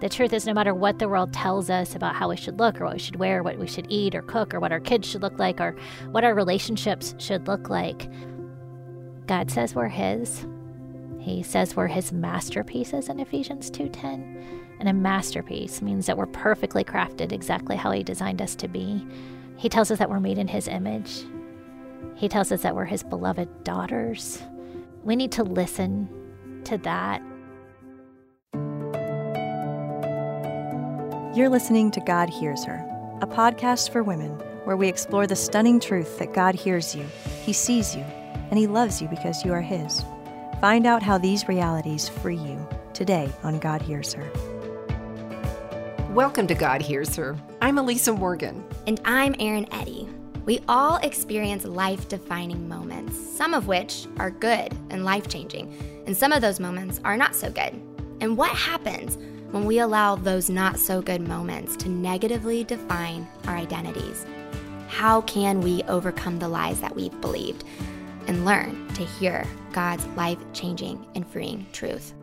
The truth is, no matter what the world tells us about how we should look or what we should wear, what we should eat or cook, or what our kids should look like, or what our relationships should look like, God says we're His. He says we're His masterpieces in Ephesians 2:10, and a masterpiece means that we're perfectly crafted exactly how He designed us to be. He tells us that we're made in His image. He tells us that we're His beloved daughters. We need to listen to that You're listening to God Hears Her, a podcast for women where we explore the stunning truth that God hears you, He sees you, and He loves you because you are His. Find out how these realities free you today on God Hears Her. Welcome to God Hears Her. I'm Elisa Morgan. And I'm Erin Eddy. We all experience life defining moments, some of which are good and life changing, and some of those moments are not so good. And what happens when we allow those not so good moments to negatively define our identities? How can we overcome the lies that we've believed and learn to hear God's life changing and freeing truth?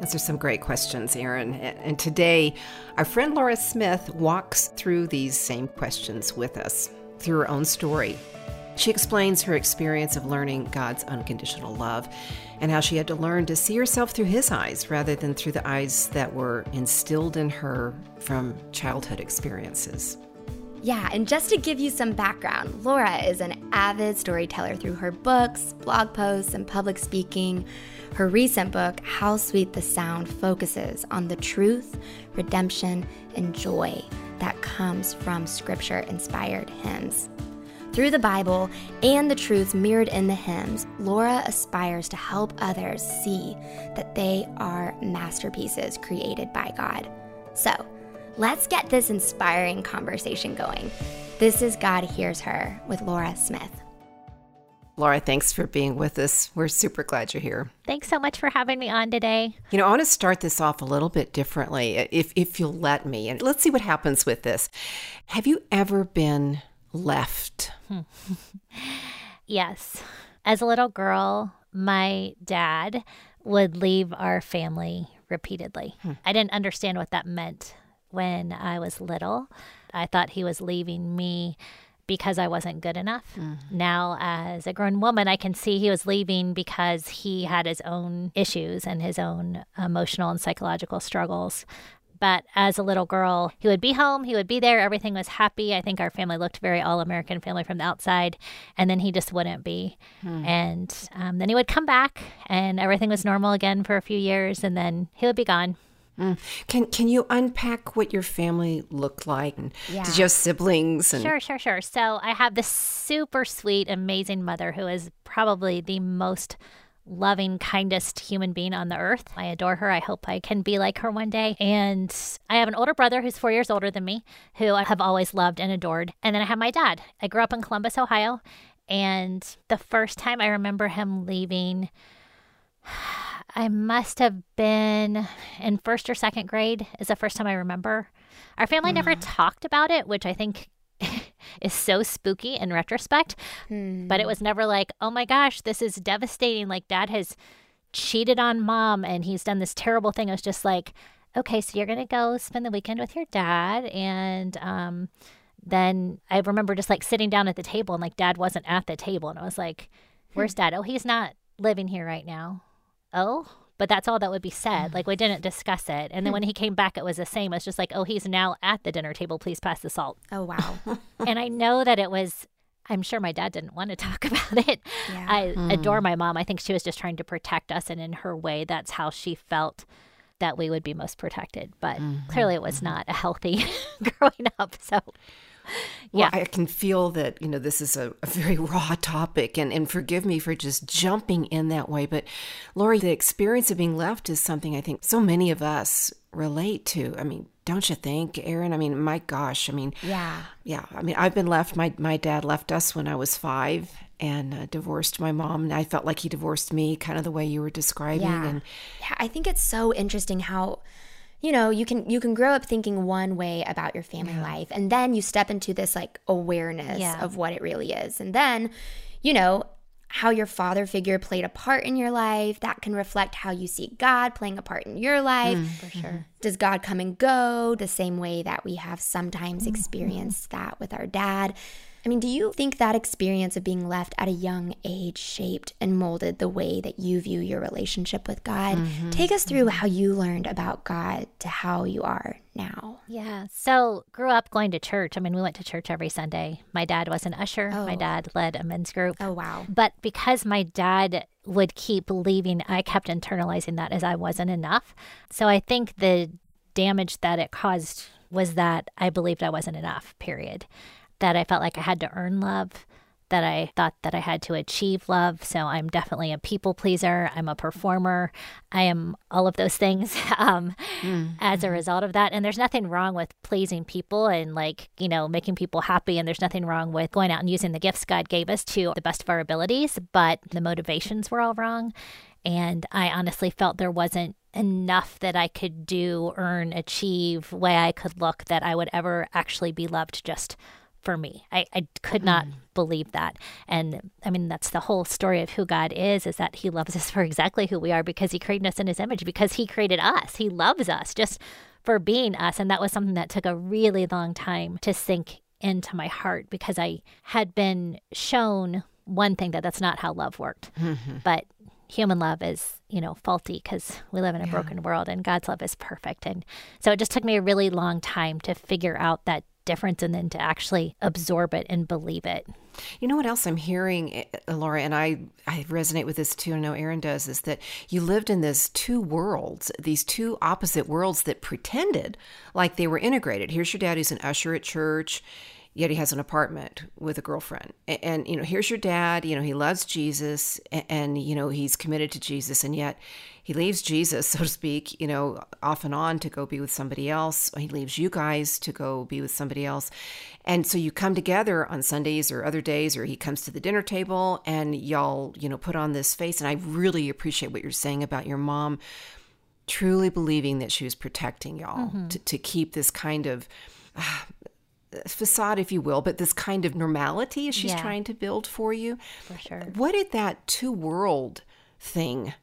Those are some great questions, Erin. And today, our friend Laura Smith walks through these same questions with us through her own story. She explains her experience of learning God's unconditional love and how she had to learn to see herself through his eyes rather than through the eyes that were instilled in her from childhood experiences. Yeah, and just to give you some background, Laura is an avid storyteller through her books, blog posts, and public speaking. Her recent book, How Sweet the Sound, focuses on the truth, redemption, and joy that comes from scripture inspired hymns. Through the Bible and the truths mirrored in the hymns, Laura aspires to help others see that they are masterpieces created by God. So, let's get this inspiring conversation going. This is God Hears Her with Laura Smith. Laura, thanks for being with us. We're super glad you're here. Thanks so much for having me on today. You know, I want to start this off a little bit differently, if, if you'll let me. And let's see what happens with this. Have you ever been left? yes. As a little girl, my dad would leave our family repeatedly. Hmm. I didn't understand what that meant when I was little. I thought he was leaving me because I wasn't good enough. Mm-hmm. Now, as a grown woman, I can see he was leaving because he had his own issues and his own emotional and psychological struggles. But as a little girl, he would be home, he would be there, everything was happy. I think our family looked very all American family from the outside. And then he just wouldn't be. Hmm. And um, then he would come back, and everything was normal again for a few years, and then he would be gone. Mm. Can can you unpack what your family looked like? Yeah. Did you have siblings? And... Sure, sure, sure. So I have this super sweet, amazing mother who is probably the most loving, kindest human being on the earth. I adore her. I hope I can be like her one day. And I have an older brother who's four years older than me, who I have always loved and adored. And then I have my dad. I grew up in Columbus, Ohio. And the first time I remember him leaving, I must have been in first or second grade, is the first time I remember. Our family mm. never talked about it, which I think is so spooky in retrospect. Hmm. But it was never like, oh my gosh, this is devastating. Like dad has cheated on mom and he's done this terrible thing. It was just like, okay, so you're gonna go spend the weekend with your dad and um then I remember just like sitting down at the table and like dad wasn't at the table and I was like, Where's hmm. dad? Oh, he's not living here right now. Oh, but that's all that would be said. Like we didn't discuss it. And then when he came back, it was the same. It was just like, oh, he's now at the dinner table. Please pass the salt. Oh, wow. and I know that it was, I'm sure my dad didn't want to talk about it. Yeah. I mm. adore my mom. I think she was just trying to protect us. And in her way, that's how she felt that we would be most protected. But mm-hmm. clearly it was mm-hmm. not a healthy growing up. So yeah. Well, I can feel that, you know, this is a, a, very raw topic and, and forgive me for just jumping in that way. But Lori, the experience of being left is something I think so many of us relate to. I mean, don't you think, Erin? I mean, my gosh, I mean, yeah. Yeah. I mean, I've been left. My, my dad left us when I was five and uh, divorced my mom. And I felt like he divorced me, kind of the way you were describing. Yeah. And yeah, I think it's so interesting how you know you can you can grow up thinking one way about your family yeah. life and then you step into this like awareness yeah. of what it really is and then you know how your father figure played a part in your life. That can reflect how you see God playing a part in your life. Mm, for sure. Does God come and go the same way that we have sometimes experienced that with our dad? I mean, do you think that experience of being left at a young age shaped and molded the way that you view your relationship with God? Mm-hmm. Take us through how you learned about God to how you are now. Yeah. So, grew up going to church. I mean, we went to church every Sunday. My dad was an usher. Oh. My dad led a men's group. Oh, wow. But because my dad would keep leaving, I kept internalizing that as I wasn't enough. So, I think the damage that it caused was that I believed I wasn't enough, period that I felt like I had to earn love, that I thought that I had to achieve love. So I'm definitely a people pleaser. I'm a performer. I am all of those things um, mm. as a result of that. And there's nothing wrong with pleasing people and like, you know, making people happy. And there's nothing wrong with going out and using the gifts God gave us to the best of our abilities. But the motivations were all wrong. And I honestly felt there wasn't enough that I could do, earn, achieve, way I could look that I would ever actually be loved just for me. I, I could not mm. believe that. And I mean, that's the whole story of who God is, is that he loves us for exactly who we are because he created us in his image, because he created us. He loves us just for being us. And that was something that took a really long time to sink into my heart because I had been shown one thing that that's not how love worked. Mm-hmm. But human love is, you know, faulty because we live in a yeah. broken world and God's love is perfect. And so it just took me a really long time to figure out that difference and then to actually absorb it and believe it. You know what else I'm hearing, eh, Laura, and I, I resonate with this too. I know Erin does, is that you lived in this two worlds, these two opposite worlds that pretended like they were integrated. Here's your dad who's an usher at church yet he has an apartment with a girlfriend. And, and, you know, here's your dad, you know, he loves Jesus and, and, you know, he's committed to Jesus. And yet he leaves Jesus, so to speak, you know, off and on to go be with somebody else. He leaves you guys to go be with somebody else. And so you come together on Sundays or other days, or he comes to the dinner table and y'all, you know, put on this face. And I really appreciate what you're saying about your mom truly believing that she was protecting y'all mm-hmm. to, to keep this kind of uh, facade, if you will, but this kind of normality she's yeah. trying to build for you. For sure. What did that two world thing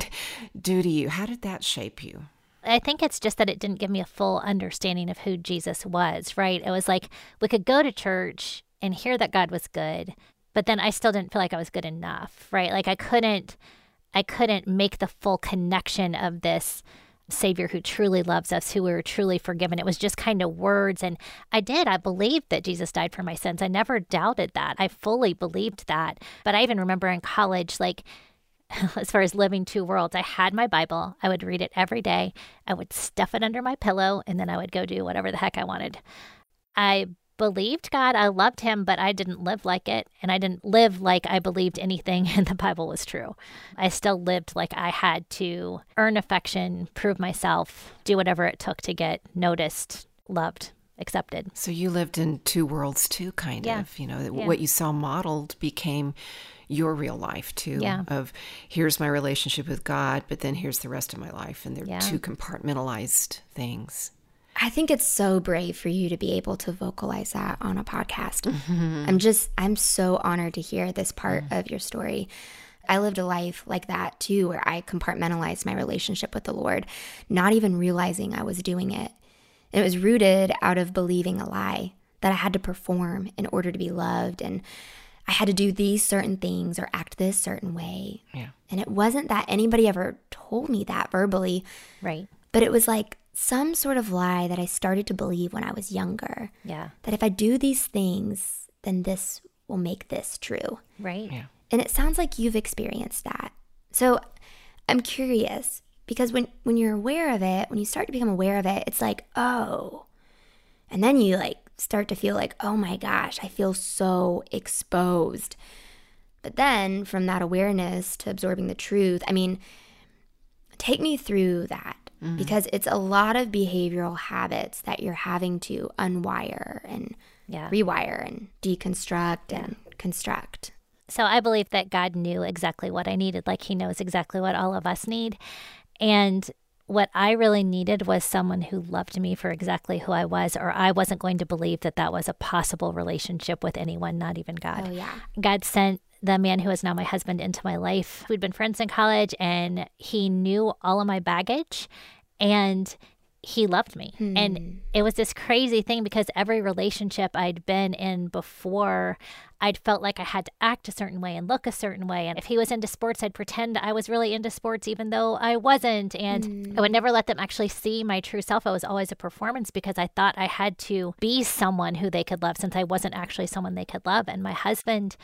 do to you? How did that shape you? I think it's just that it didn't give me a full understanding of who Jesus was, right? It was like we could go to church and hear that God was good, but then I still didn't feel like I was good enough, right? Like I couldn't I couldn't make the full connection of this Savior who truly loves us, who we were truly forgiven. It was just kind of words. And I did. I believed that Jesus died for my sins. I never doubted that. I fully believed that. But I even remember in college, like, as far as living two worlds, I had my Bible. I would read it every day. I would stuff it under my pillow, and then I would go do whatever the heck I wanted. I believed God, I loved him, but I didn't live like it. And I didn't live like I believed anything in the Bible was true. I still lived like I had to earn affection, prove myself, do whatever it took to get noticed, loved, accepted. So you lived in two worlds too, kind yeah. of. You know, yeah. what you saw modeled became your real life too yeah. of here's my relationship with god but then here's the rest of my life and they're two compartmentalized things I think it's so brave for you to be able to vocalize that on a podcast. Mm-hmm. I'm just, I'm so honored to hear this part mm of your story. I lived a life like that too, where I compartmentalized my relationship with the Lord, not even realizing I was doing it. And it was rooted out of believing a lie that I had to perform in order to be loved. And I had to do these certain things or act this certain way. Yeah. And it wasn't that anybody ever told me that verbally. Right. But it was like some sort of lie that I started to believe when I was younger. Yeah. That if I do these things, then this will make this true. Right. Yeah. And it sounds like you've experienced that. So I'm curious because when when you're aware of it, when you start to become aware of it, it's like, "Oh." And then you like start to feel like, "Oh my gosh, I feel so exposed." But then from that awareness to absorbing the truth, I mean, take me through that mm-hmm. because it's a lot of behavioral habits that you're having to unwire and yeah. rewire and deconstruct yeah. and construct. So I believe that God knew exactly what I needed, like He knows exactly what all of us need. And what I really needed was someone who loved me for exactly who I was, or I wasn't going to believe that that was a possible relationship with anyone, not even God. Oh, yeah. God sent the man who is now my husband into my life. We'd been friends in college and he knew all of my baggage and he loved me. Hmm. And it was this crazy thing because every relationship I'd been in before, I'd felt like I had to act a certain way and look a certain way. And if he was into sports, I'd pretend I was really into sports, even though I wasn't. And hmm. I would never let them actually see my true self. I was always a performance because I thought I had to be someone who they could love since I wasn't actually someone they could love. And my husband,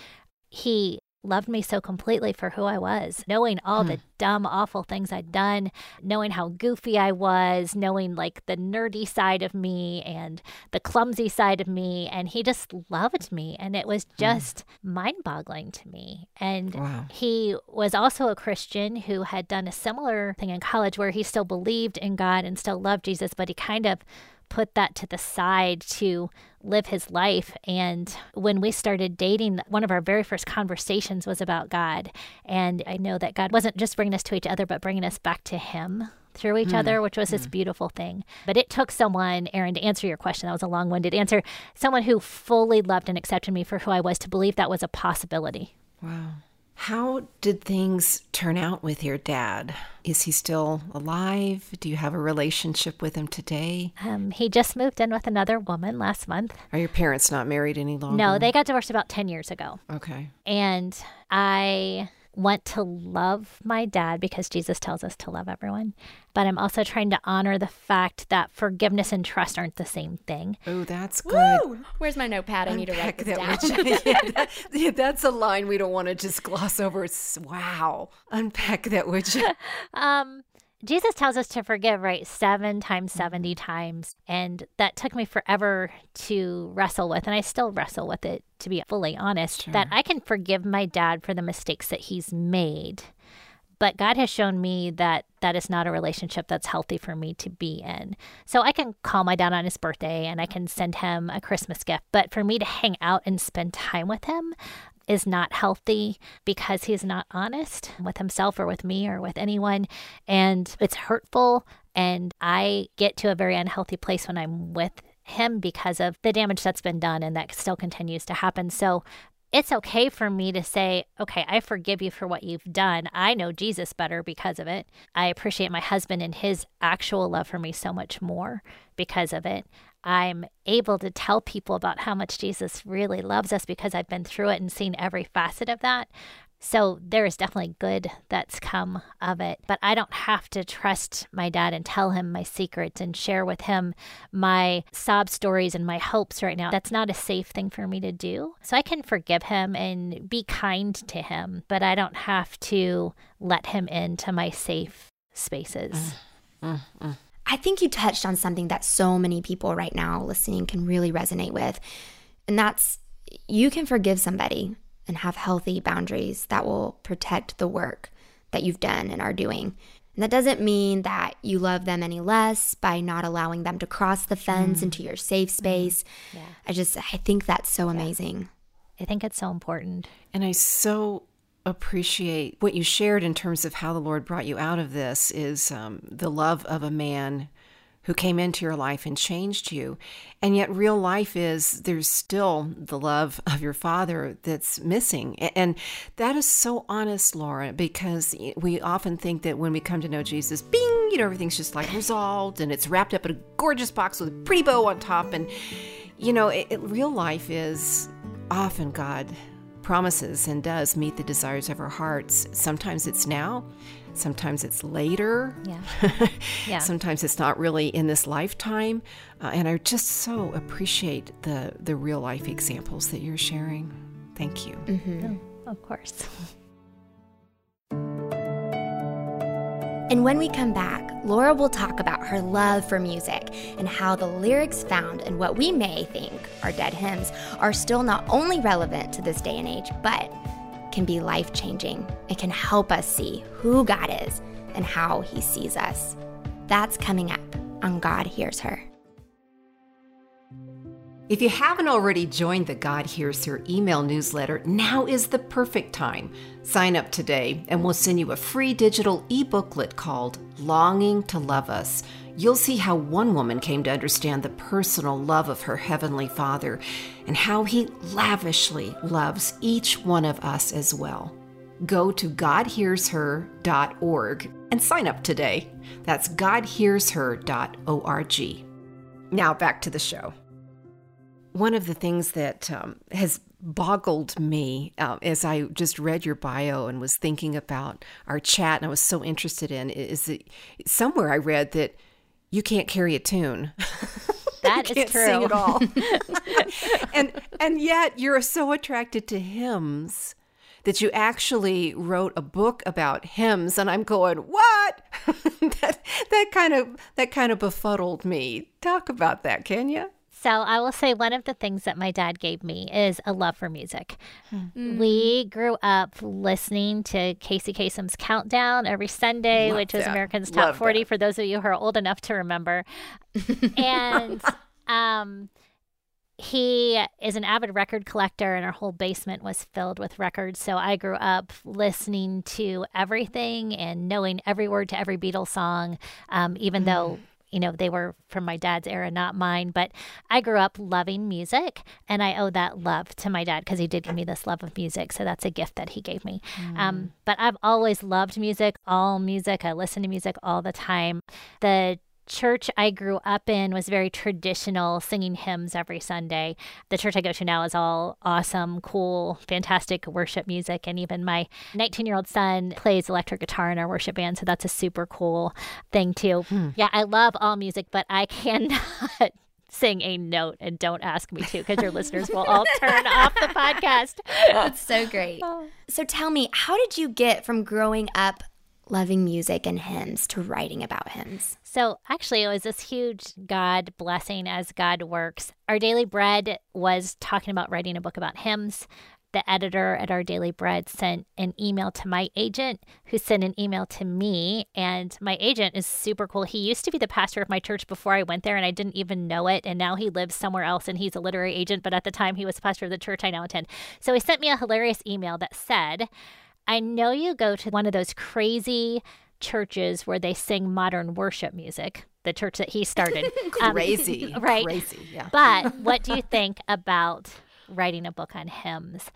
he loved me so completely for who I was, knowing all the hmm. dumb, awful things I'd done, knowing how goofy I was, knowing like the nerdy side of me and the clumsy side of me. And he just loved me. And it was hmm. just mind boggling to me. And wow. he was also a Christian who had done a similar thing in college where he still believed in God and still loved Jesus, but he kind of put that to the side to live his life. And when we started dating, one of our very first conversations was about God. And I know that God wasn't just bringing us to each other, but bringing us back to Him through each mm. other, which was mm. this beautiful thing. But it took someone, Erin, to answer your question. That was a long winded answer. Someone who fully loved and accepted me for who I was to believe that was a possibility. Wow. How did things turn out with your dad? Is he still alive? Do you have a relationship with him today? Um, he just moved in with another woman last month. Are your parents not married any longer? No, they got divorced about 10 years ago. Okay. And I want to love my dad because Jesus tells us to love everyone. But I'm also trying to honor the fact that forgiveness and trust aren't the same thing. Oh, that's good. Woo! Where's my notepad? I need to write this that down. yeah, that, yeah, that's a line we don't want to just gloss over. It's, wow. Unpack that, would you? um, Jesus tells us to forgive, right? Seven times, 70 mm-hmm. times. And that took me forever to wrestle with. And I still wrestle with it, to be fully honest, sure. that I can forgive my dad for the mistakes that he's made. But God has shown me that that is not a relationship that's healthy for me to be in. So I can call my dad on his birthday and I can send him a Christmas gift. But for me to hang out and spend time with him, is not healthy because he's not honest with himself or with me or with anyone. And it's hurtful. And I get to a very unhealthy place when I'm with him because of the damage that's been done and that still continues to happen. So it's okay for me to say, okay, I forgive you for what you've done. I know Jesus better because of it. I appreciate my husband and his actual love for me so much more because of it. I'm able to tell people about how much Jesus really loves us because I've been through it and seen every facet of that. So there is definitely good that's come of it. But I don't have to trust my dad and tell him my secrets and share with him my sob stories and my hopes right now. That's not a safe thing for me to do. So I can forgive him and be kind to him, but I don't have to let him into my safe spaces. Mm, mm, mm. I think you touched on something that so many people right now listening can really resonate with. And that's you can forgive somebody and have healthy boundaries that will protect the work that you've done and are doing. And that doesn't mean that you love them any less by not allowing them to cross the fence mm. into your safe mm-hmm. space. Yeah. I just, I think that's so amazing. I think it's so important. And I so appreciate what you shared in terms of how the Lord brought you out of this is um, the love of a man who came into your life and changed you. And yet, real life is there's still the love of your father that's missing. And that is so honest, Laura, because we often think that when we come to know Jesus, bing, you know, everything's just like resolved and it's wrapped up in a gorgeous box with a pretty bow on top. And, you know, it, it, real life is often God promises and does meet the desires of our hearts. Sometimes it's now, sometimes it's later. Yeah. yeah. sometimes it's not really in this lifetime. Uh, and I just so appreciate the the real life examples that you're sharing. Thank you. Mm-hmm. Oh, of course. And when we come back, Laura will talk about her love for music and how the lyrics found in what we may think are dead hymns are still not only relevant to this day and age, but can be life changing. It can help us see who God is and how He sees us. That's coming up on God Hears Her. If you haven't already joined the God Hears Her email newsletter, now is the perfect time. Sign up today, and we'll send you a free digital e booklet called Longing to Love Us. You'll see how one woman came to understand the personal love of her Heavenly Father and how He lavishly loves each one of us as well. Go to GodHearsHer.org and sign up today. That's GodHearsHer.org. Now back to the show. One of the things that um, has boggled me uh, as I just read your bio and was thinking about our chat, and I was so interested in is that somewhere I read that you can't carry a tune. That is true. sing at all, and and yet you're so attracted to hymns that you actually wrote a book about hymns, and I'm going, what? that that kind of that kind of befuddled me. Talk about that, can you? So I will say one of the things that my dad gave me is a love for music. We grew up listening to Casey Kasem's Countdown every Sunday, Love which was that. American's Top Love 40 that. for those of you who are old enough to remember. and um he is an avid record collector and our whole basement was filled with records so i grew up listening to everything and knowing every word to every beatles song um, even though you know they were from my dad's era not mine but i grew up loving music and i owe that love to my dad because he did give me this love of music so that's a gift that he gave me. Um, but i've always loved music all music. I listen to music all the time. The church I grew up in was very traditional, singing hymns every Sunday. The church I go to now is all awesome, cool, fantastic worship music. And even my 19 year old son plays electric guitar in our worship band. So that's a super cool thing, too. Hmm. Yeah, I love all music, but I cannot. Sing a note and don't ask me to because your listeners will all turn off the podcast. That's so great. So tell me, how did you get from growing up loving music and hymns to writing about hymns? So actually, it was this huge God blessing as God works. Our Daily Bread was talking about writing a book about hymns. The editor at Our Daily Bread sent an email to my agent, who sent an email to me. And my agent is super cool. He used to be the pastor of my church before I went there, and I didn't even know it. And now he lives somewhere else and he's a literary agent. But at the time, he was pastor of the church I now attend. So he sent me a hilarious email that said, I know you go to one of those crazy churches where they sing modern worship music, the church that he started. Um, Crazy, right? Crazy, yeah. But what do you think about writing a book on hymns?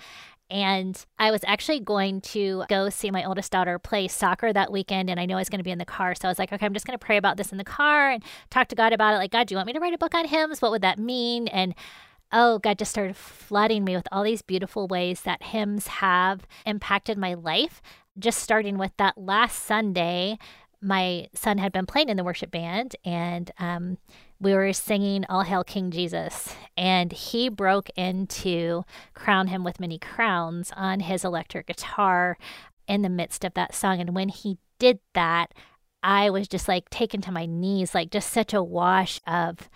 And I was actually going to go see my oldest daughter play soccer that weekend. And I know I was going to be in the car. So I was like, okay, I'm just going to pray about this in the car and talk to God about it. Like, God, do you want me to write a book on hymns? What would that mean? And oh, God just started flooding me with all these beautiful ways that hymns have impacted my life. Just starting with that last Sunday, my son had been playing in the worship band and um, we were singing All Hail King Jesus. And he broke into Crown Him with Many Crowns on his electric guitar in the midst of that song. And when he did that, I was just like taken to my knees, like just such a wash of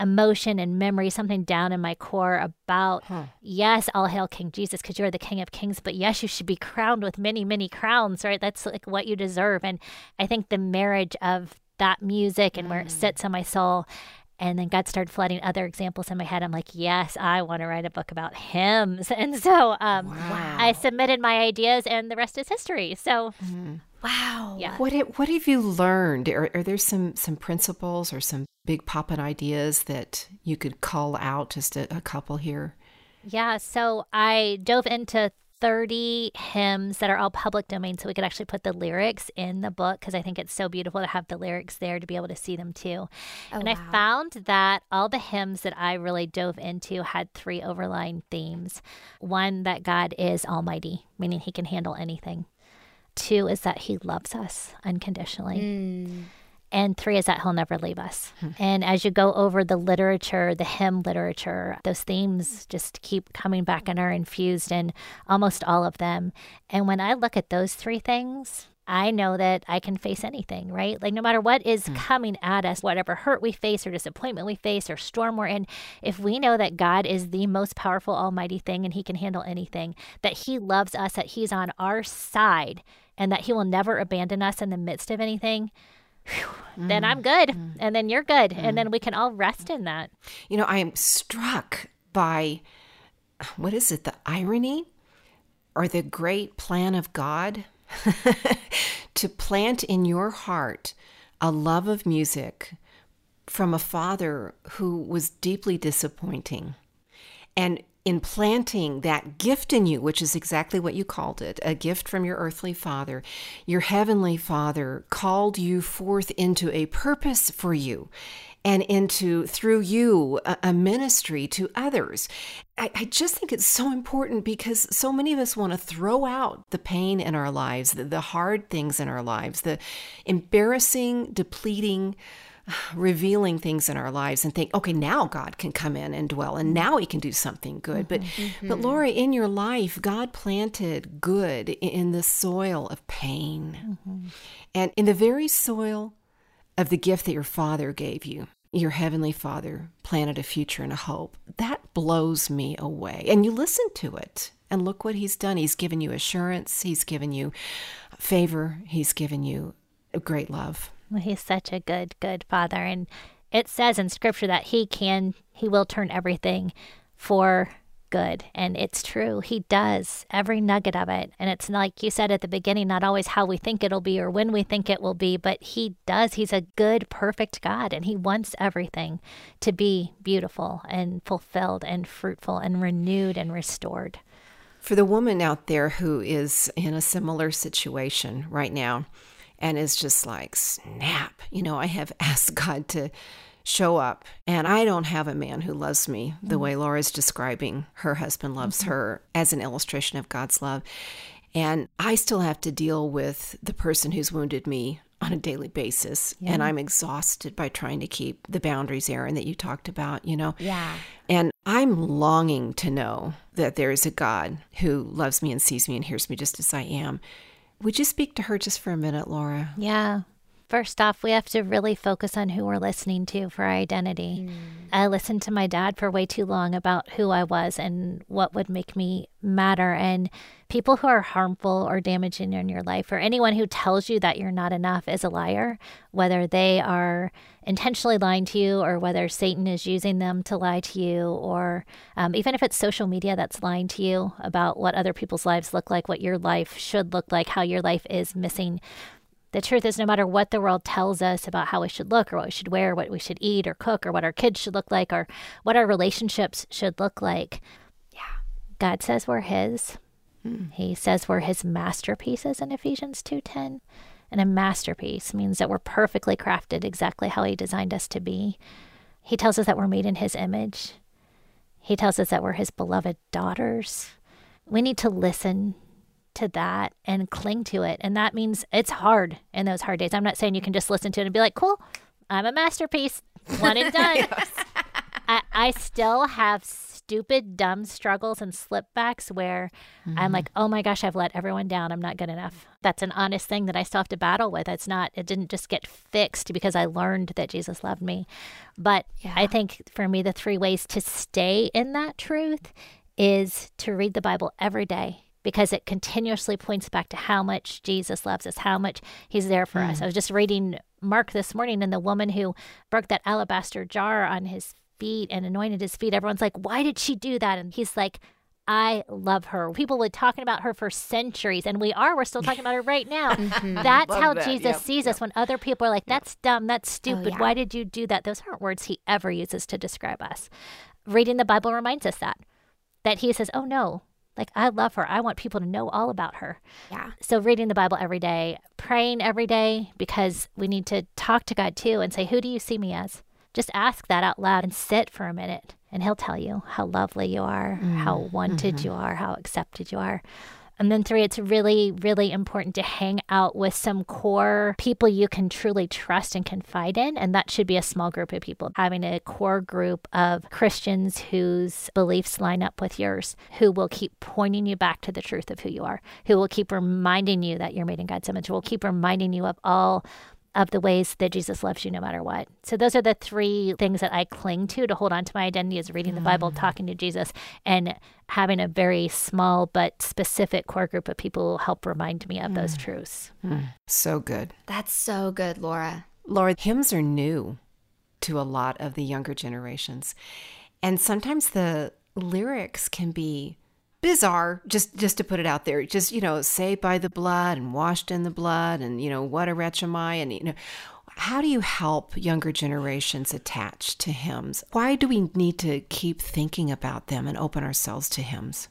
emotion and memory, something down in my core about, yes, all hail King Jesus, because you're the King of Kings, but yes, you should be crowned with many, many crowns, right? That's like what you deserve. And I think the marriage of that music and where it sits in my soul. And then God started flooding other examples in my head. I'm like, yes, I want to write a book about hymns. And so um, I submitted my ideas, and the rest is history. So, Wow. yeah. What what have you learned? Are, are there some some principles or some big poppin' ideas that you could call out? Just a, a couple here. Yeah, so I dove into 30 hymns that are all public domain so we could actually put the lyrics in the book because I think it's so beautiful to have the lyrics there to be able to see them too. Oh, and I found that all the hymns that I really dove into had three overlying themes. One, that God is almighty, meaning he can handle anything. Two is that he loves us unconditionally. Mm. And three is that he'll never leave us. Hmm. And as you go over the literature, the hymn literature, those themes just keep coming back and are infused in almost all of them. And when I look at those three things, I know that I can face anything, right? Like, no matter what is hmm. coming at us, whatever hurt we face or disappointment we face or storm we're in, if we know that God is the most powerful, almighty thing and he can handle anything, that he loves us, that he's on our side, and that he will never abandon us in the midst of anything, whew, then I'm mm, good. Mm. And then you're good. And mm. then we can all rest in that. You know, I am struck by what is it? The irony or the great plan of God to plant in your heart a love of music from a father who was deeply disappointing. And implanting that gift in you, which is exactly what you called it a gift from your earthly father, your heavenly father called you forth into a purpose for you and into through you a, ministry to others. I, I, just think it's so important because so many of us want to throw out the pain in our lives, the, the hard things in our lives, the embarrassing, depleting, revealing things in our lives and think, okay, now God can come in and dwell and now he can do something good. But mm-hmm. but Laura, in your life, God planted good in the soil of pain. Mm-hmm. And in the very soil of the gift that your father gave you, your heavenly father planted a future and a hope. That blows me away. And you listen to it and look what he's done. He's given you assurance, he's given you favor, he's given you great love. Well, he's such a good, good father. And it says in scripture that he can, he will turn everything for good. And it's true. He does every nugget of it. And it's like you said at the beginning, not always how we think it'll be or when we think it will be, but he does. He's a good, perfect God. And he wants everything to be beautiful and fulfilled and fruitful and renewed and restored. For the woman out there who is in a similar situation right now, and is just like, snap. You know, I have asked God to show up, and I don't have a man who loves me the way Laura's describing her husband loves mm-hmm. her as an illustration of God's love. And I still have to deal with the person who's wounded me on a daily basis. Yeah. And I'm exhausted by trying to keep the boundaries, Erin, that you talked about, you know? Yeah. And I'm longing to know that there is a God who loves me and sees me and hears me just as I am. Would you speak to her just for a minute, Laura? Yeah. First off, we have to really focus on who we're listening to for our identity. Mm. I listened to my dad for way too long about who I was and what would make me matter. And people who are harmful or damaging in your life, or anyone who tells you that you're not enough, is a liar, whether they are intentionally lying to you or whether Satan is using them to lie to you, or um, even if it's social media that's lying to you about what other people's lives look like, what your life should look like, how your life is missing the truth is, no matter what the world tells us about how we should look or what we should wear, what we should eat or cook, or what our kids should look like, or what our relationships should look like, yeah, God says we're His. Mm. He says we're His masterpieces in Ephesians 2:10. And a masterpiece means that we're perfectly crafted exactly how He designed us to be. He tells us that we're made in His image. He tells us that we're His beloved daughters. We need to listen to that and cling to it. And that means it's hard in those hard days. I'm not saying you can just listen to it and be like, cool, I'm a masterpiece, one and done. I, I, still have stupid, dumb struggles and slipbacks where mm-hmm. I'm like, oh my gosh, I've let everyone down. I'm not good enough. That's an honest thing that I still have to battle with. It's not, it didn't just get fixed because I learned that Jesus loved me. But yeah. I think for me, the three ways to stay in that truth is to read the Bible every day because it continuously points back to how much Jesus loves us, how much he's there for mm. us. I was just reading Mark this morning and the woman who broke that alabaster jar on his feet and anointed his feet. Everyone's like, why did she do that? And he's like, I love her. People were talking about her for centuries, and we are. We're still talking about her right now. mm-hmm. That's love how that. Jesus yep. sees yep. us when other people are like, that's dumb, that's oh, stupid. Oh, yeah. Why did you do that? Those aren't words he ever uses to describe us. Reading the Bible reminds us that. That he says, oh no, like, I love her. I want people to know all about her. Yeah. So, reading the Bible every day, praying every day, because we need to talk to God too and say, Who do you see me as? Just ask that out loud and sit for a minute, and He'll tell you how lovely you are, mm. how wanted mm-hmm. you are, how accepted you are. And then three, it's really, really important to hang out with some core people you can truly trust and confide in. And that should be a small group of people. Having a core group of Christians whose beliefs line up with yours, who will keep pointing you back to the truth of who you are, who will keep reminding you that you're made in God's image, will keep reminding you of all of the ways that Jesus loves you no matter what. So those are the three things that I cling to to hold on to my identity is reading the Bible, mm. talking to Jesus, and having a very small but specific core group of people who help remind me of mm. those truths. Mm. So good. That's so good, Laura. Laura, hymns are new to a lot of the younger generations. And sometimes the lyrics can be bizarre just just to put it out there just you know saved by the blood and washed in the blood and you know what a wretch am i and you know How do you help younger generations attach to hymns? Why do we need to keep thinking about them and open ourselves to hymns?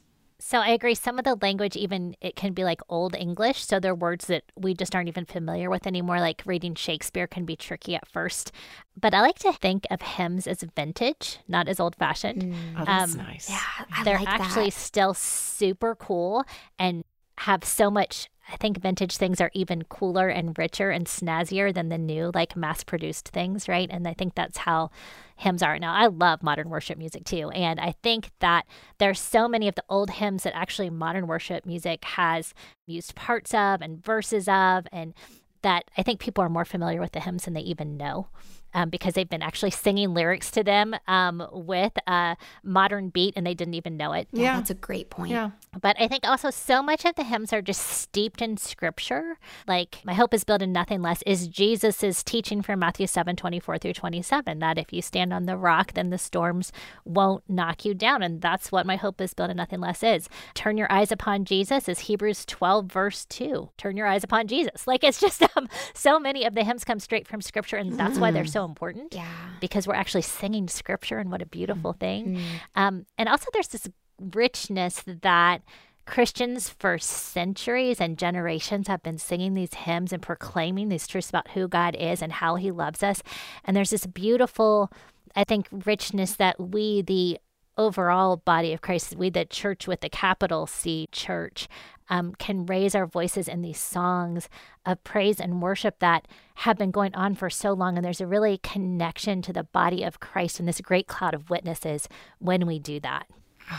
So I agree. Some of the language, even it can be like old English. So they're words that we just aren't even familiar with anymore. Like reading Shakespeare can be tricky at first. But I like to think of hymns as vintage, not as old fashioned. Mm. Oh, that's um, nice. Yeah, I they're like actually that. still super cool and have so much I think vintage things are even cooler and richer and snazzier than the new, like mass produced things, right? And I think that's how hymns are. Now, I love modern worship music too. And I think that there's so many of the old hymns that actually modern worship music has used parts of and verses of, and that I think people are more familiar with the hymns than they even know um, because they've been actually singing lyrics to them um, with a modern beat and they didn't even know it. Yeah, that's a great point. Yeah. But I think also so much of the hymns are just steeped in scripture. Like, my hope is built in nothing less is Jesus's teaching from Matthew 7 24 through 27 that if you stand on the rock, then the storms won't knock you down. And that's what my hope is built in nothing less is. Turn your eyes upon Jesus is Hebrews 12, verse 2. Turn your eyes upon Jesus. Like, it's just um, so many of the hymns come straight from scripture, and that's mm. why they're so important. Yeah. Because we're actually singing scripture, and what a beautiful mm. thing. Mm. Um, and also, there's this richness that Christians for centuries and generations have been singing these hymns and proclaiming these truths about who God is and how he loves us. And there's this beautiful, I think, richness that we, the overall body of Christ, we, the church with the capital C church, um, can raise our voices in these songs of praise and worship that have been going on for so long. And there's a really connection to the body of Christ and this great cloud of witnesses when we do that.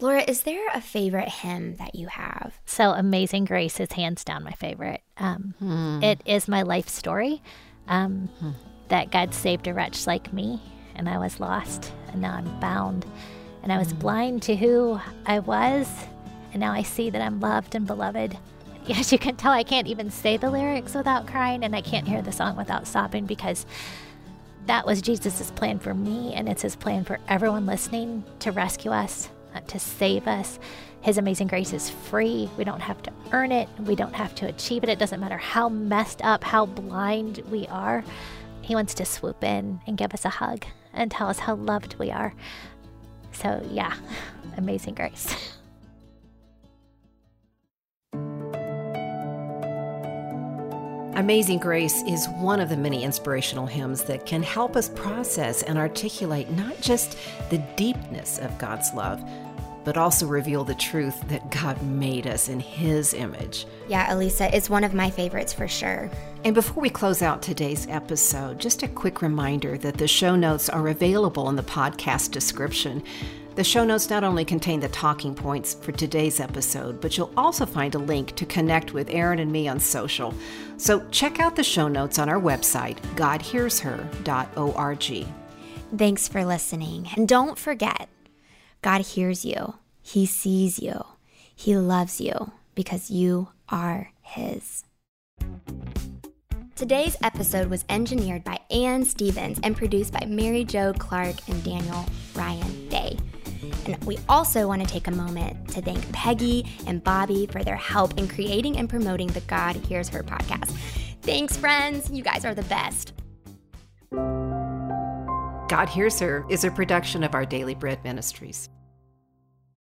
Laura, is there a favorite hymn that you have? So, Amazing Grace is hands down my favorite. Um, hmm. It is my life story um, hmm. that God saved a wretch like me, and I was lost, and now I'm bound. And I was hmm. blind to who I was, and now I see that I'm loved and beloved. As you can tell, I can't even say the lyrics without crying, and I can't hear the song without sobbing because that was Jesus' plan for me, and it's his plan for everyone listening to rescue us uh, to save us. His amazing grace is free. We don't have to earn it. We don't have to achieve it. It doesn't matter how messed up, how blind we are. He wants to swoop in and give us a hug and tell us how loved we are. So, yeah, amazing grace. Amazing Grace is one of the many inspirational hymns that can help us process and articulate not just the deepness of God's love, but also reveal the truth that God made us in His image. Yeah, Elisa, it's one of my favorites for sure. And before we close out today's episode, just a quick reminder that the show notes are available in the podcast description. The show notes not only contain the talking points for today's episode, but you'll also find a link to connect with Erin and me on social. So check out the show notes on our website, godhearsher.org. Thanks for listening. And don't forget, God hears you, He sees you, He loves you because you are His. Today's episode was engineered by Ann Stevens and produced by Mary Jo Clark and Daniel Ryan Day. And we also want to take a moment to thank Peggy and Bobby for their help in creating and promoting the God Hears Her podcast. Thanks, friends. You guys are the best. God Hears Her is a production of Our Daily Bread Ministries.